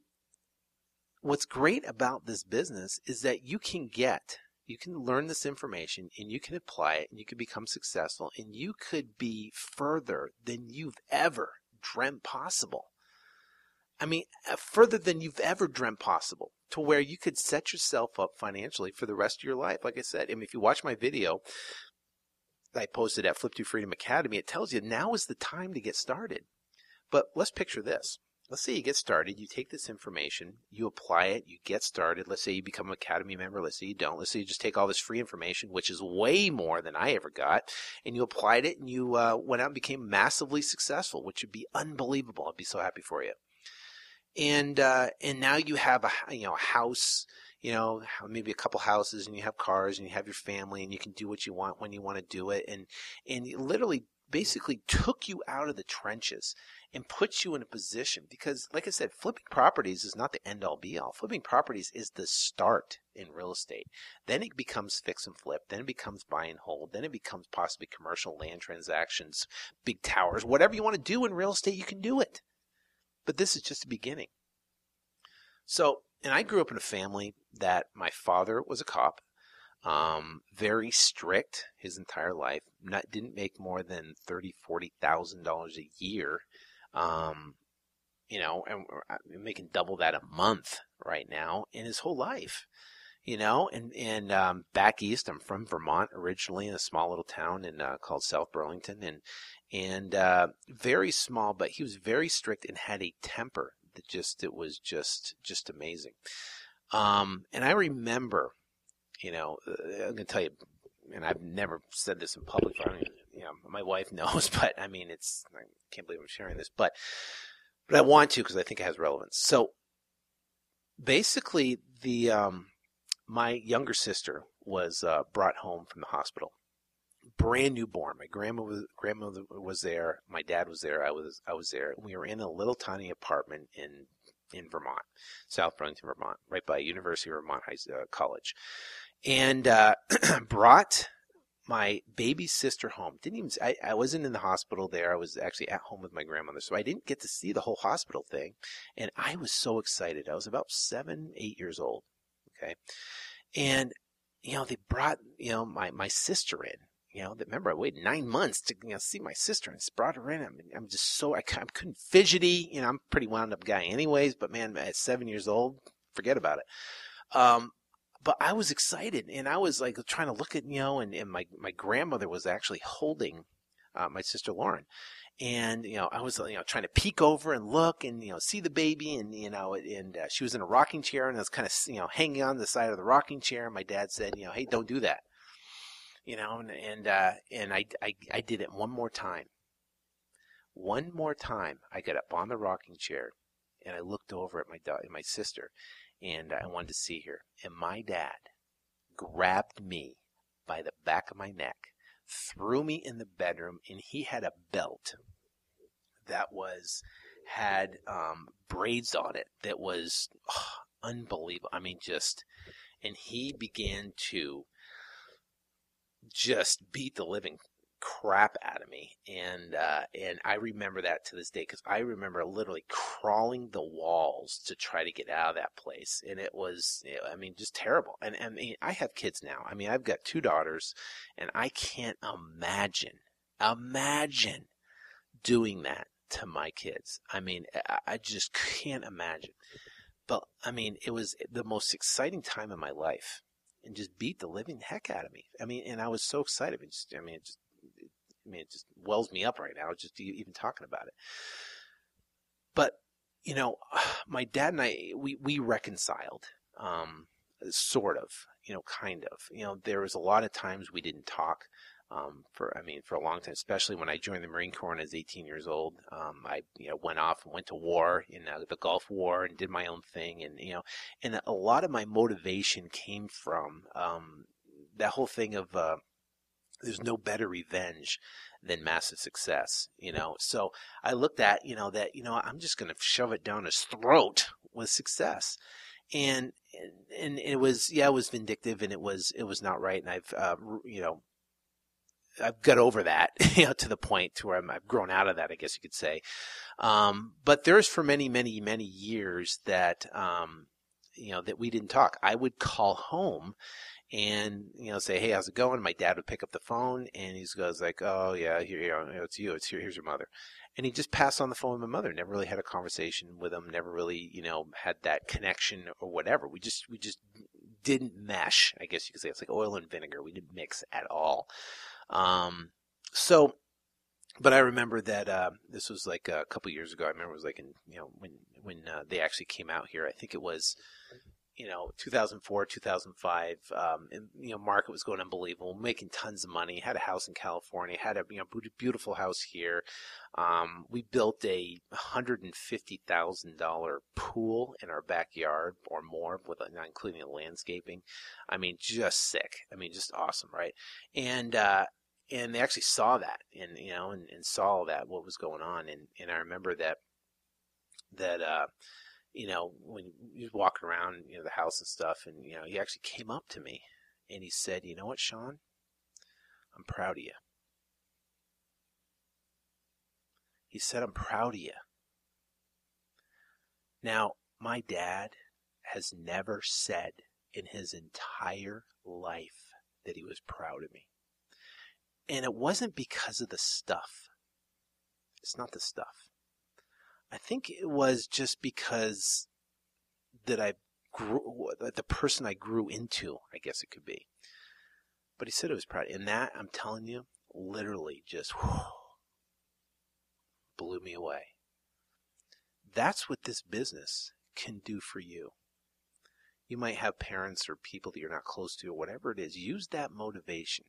what's great about this business is that you can get you can learn this information and you can apply it and you can become successful and you could be further than you've ever dreamt possible. I mean, uh, further than you've ever dreamt possible to where you could set yourself up financially for the rest of your life. Like I said, I mean, if you watch my video I posted at Flip to Freedom Academy, it tells you now is the time to get started. But let's picture this let's say you get started, you take this information, you apply it, you get started. Let's say you become an Academy member. Let's say you don't. Let's say you just take all this free information, which is way more than I ever got, and you applied it and you uh, went out and became massively successful, which would be unbelievable. I'd be so happy for you. And uh, and now you have a you know a house you know, maybe a couple houses and you have cars and you have your family and you can do what you want when you want to do it. And, and literally basically took you out of the trenches and puts you in a position because like I said, flipping properties is not the end all be all. Flipping properties is the start in real estate. Then it becomes fix and flip. Then it becomes buy and hold. Then it becomes possibly commercial land transactions, big towers, whatever you want to do in real estate, you can do it. But this is just the beginning. So, and I grew up in a family that my father was a cop um, very strict his entire life. Not didn't make more than thirty, forty thousand dollars a year. Um, you know, and we're making double that a month right now in his whole life. You know, and and um, back east, I'm from Vermont originally, in a small little town in uh, called South Burlington, and and uh, very small, but he was very strict and had a temper that just it was just just amazing. Um, and I remember you know, uh, I'm gonna tell you, and I've never said this in public. I you know, my wife knows, but I mean, it's I can't believe I'm sharing this, but but I want to because I think it has relevance. So basically, the um, my younger sister was uh, brought home from the hospital, brand new born. My grandma was grandmother was there. My dad was there. I was I was there. We were in a little tiny apartment in in Vermont, South Burlington, Vermont, right by University of Vermont High uh, College and uh, brought my baby sister home. Didn't even I, I wasn't in the hospital there. I was actually at home with my grandmother, so I didn't get to see the whole hospital thing. And I was so excited. I was about seven, eight years old. Okay, and you know they brought you know my my sister in. You know, remember I waited nine months to you know see my sister and brought her in. I'm, I'm just so I, I couldn't fidgety. You know, I'm pretty wound up guy anyways. But man, at seven years old, forget about it. Um, but I was excited and I was like trying to look at, you know, and, and my, my grandmother was actually holding uh, my sister Lauren. And, you know, I was, you know, trying to peek over and look and, you know, see the baby and, you know, and uh, she was in a rocking chair and I was kind of, you know, hanging on the side of the rocking chair. And my dad said, you know, hey, don't do that. You know, and, and, uh, and I, I, I did it one more time. One more time, I got up on the rocking chair and I looked over at my da- my sister, and I wanted to see her. And my dad grabbed me by the back of my neck, threw me in the bedroom, and he had a belt that was had um, braids on it that was oh, unbelievable. I mean, just and he began to just beat the living crap out of me and uh, and I remember that to this day because I remember literally crawling the walls to try to get out of that place and it was I mean just terrible and, I mean I have kids now I mean I've got two daughters and I can't imagine imagine doing that to my kids I mean I, just can't imagine but I mean it was the most exciting time in my life and just beat the living heck out of me. I mean, and I was so excited. I, just, I mean, just, I mean, it just wells me up right now, just even talking about it. But you know, my dad and I, we we reconciled, um, sort of, you know, kind of. You know, there was a lot of times we didn't talk. Um, for I mean, for a long time, especially when I joined the Marine Corps when I was 18 years old. Um, I you know went off and went to war in uh, the Gulf War and did my own thing, and you know, and a lot of my motivation came from um, that whole thing of. Uh, there's no better revenge than massive success, you know. So I looked at, you know, that, you know, I'm just going to shove it down his throat with success. And, and, it was, yeah, it was vindictive and it was, it was not right. And I've, uh, you know, I've got over that, you know, to the point to where i have grown out of that, I guess you could say. Um, but there's for many, many, many years that, um, you know, that we didn't talk. I would call home and you know say, "Hey, how's it going?" My dad would pick up the phone and he goes like, "Oh yeah, here, know, it's you. It's here. Here's your mother." And he just passed on the phone with my mother. Never really had a conversation with him. Never really, you know, had that connection or whatever. We just we just didn't mesh. I guess you could say it's like oil and vinegar. We didn't mix at all. Um, so, but I remember that uh, this was like a couple years ago. I remember it was like in you know when when uh, they actually came out here. I think it was you know 2004 2005 um, and you know market was going unbelievable making tons of money had a house in california had a you know beautiful house here. Um, we built a $150000 pool in our backyard or more with not including the landscaping. I mean just sick. I mean just awesome right? And uh, and they actually saw that and you know and, and saw that what was going on. And and i remember that that uh you know, when he was walking around, you know, the house and stuff, and you know, he actually came up to me and he said, "You know what, Sean? I'm proud of you." He said, "I'm proud of you." Now, my dad has never said in his entire life that he was proud of me. And it wasn't because of the stuff. It's not the stuff. I think it was just because that I grew, the person I grew into, I guess it could be. But he said it was proud. And that, I'm telling you, literally just whew, blew me away. That's what this business can do for you. You might have parents or people that you're not close to or whatever it is. Use that motivation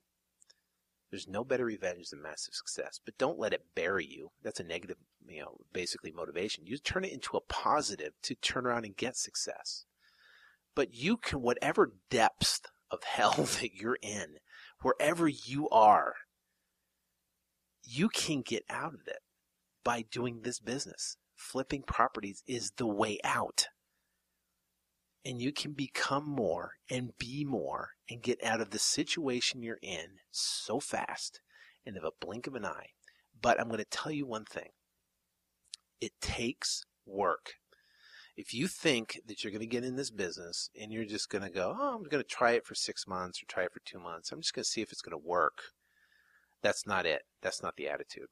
there's no better revenge than massive success, but don't let it bury you. That's a negative, you know, basically motivation. You turn it into a positive to turn around and get success. But you can, whatever depths of hell that you're in, wherever you are, you can get out of it by doing this business. Flipping properties is the way out and you can become more and be more and get out of the situation you're in so fast and in a blink of an eye. But I'm going to tell you one thing. It takes work. If you think that you're going to get in this business and you're just going to go, oh, I'm going to try it for six months or try it for two months, I'm just going to see if it's going to work. That's not it. That's not the attitude.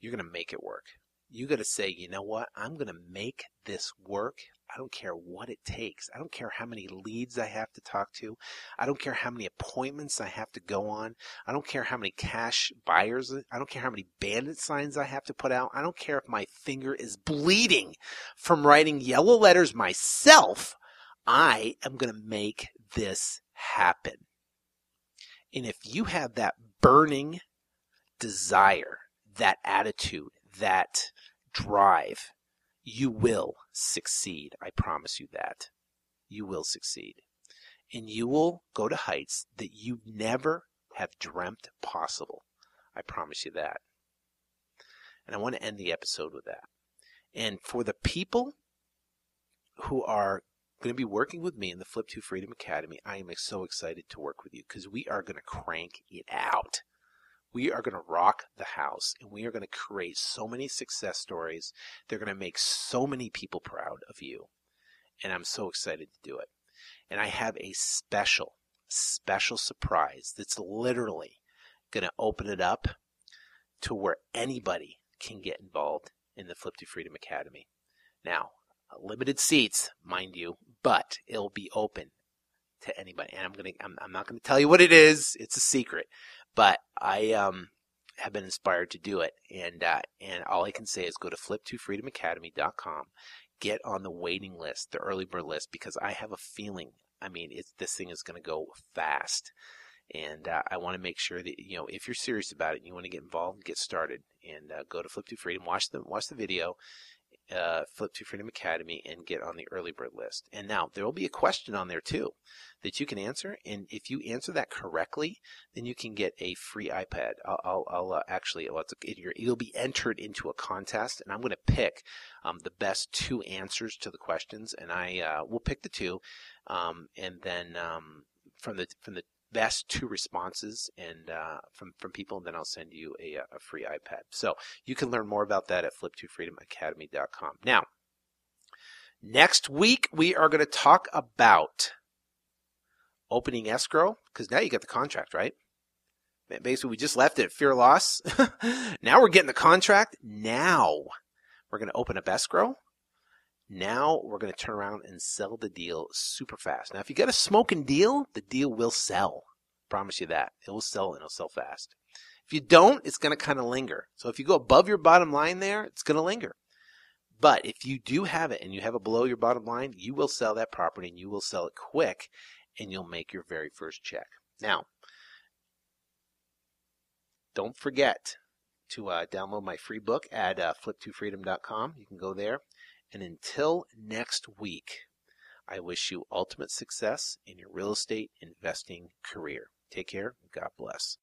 You're going to make it work. You got to say, you know what? I'm going to make this work I don't care what it takes. I don't care how many leads I have to talk to. I don't care how many appointments I have to go on. I don't care how many cash buyers. I don't care how many bandit signs I have to put out. I don't care if my finger is bleeding from writing yellow letters myself. I am going to make this happen. And if you have that burning desire, that attitude, that drive, you will succeed. I promise you that. You will succeed. And you will go to heights that you never have dreamt possible. I promise you that. And I want to end the episode with that. And for the people who are going to be working with me in the Flip to Freedom Academy, I am so excited to work with you because we are going to crank it out. We are going to rock the house and we are going to create so many success stories. They're going to make so many people proud of you. And I'm so excited to do it. And I have a special, special surprise that's literally going to open it up to where anybody can get involved in the Flip to Freedom Academy. Now, limited seats, mind you, but it'll be open to anybody. And I'm gonna, I'm, I'm not gonna tell you what it is. It's a secret, but I um have been inspired to do it, and uh, and all I can say is go to flip2freedomacademy.com, get on the waiting list, the early bird list, because I have a feeling. I mean, it's this thing is going to go fast and uh, I want to make sure that you know if you're serious about it, and you want to get involved, get started, and uh, go to flip2freedom, watch the watch the video, uh, Flip to Freedom Academy, and get on the early bird list. And now there will be a question on there too that you can answer, and if you answer that correctly, then you can get a free iPad. I'll, I'll, I'll uh, actually well, it'll be entered into a contest, and I'm going to pick um, the best two answers to the questions, and I uh, will pick the two, um, and then um, from the from the best two responses and uh, from from people, and then I'll send you a, a free iPad. So you can learn more about that at flip2freedomacademy.com. Now, next week we are going to talk about opening escrow because now you get the contract, right? Basically, we just left it fear loss. now we're getting the contract. Now we're going to open up escrow. Now we're going to turn around and sell the deal super fast. Now, if you got a smoking deal, the deal will sell. Promise you that. It will sell and it'll sell fast. If you don't, it's going to kind of linger. So if you go above your bottom line there, it's going to linger. But if you do have it and you have it below your bottom line, you will sell that property and you will sell it quick and you'll make your very first check. Now, don't forget to uh, download my free book at uh, flip2freedom.com. You can go there. And until next week, I wish you ultimate success in your real estate investing career. Take care. God bless.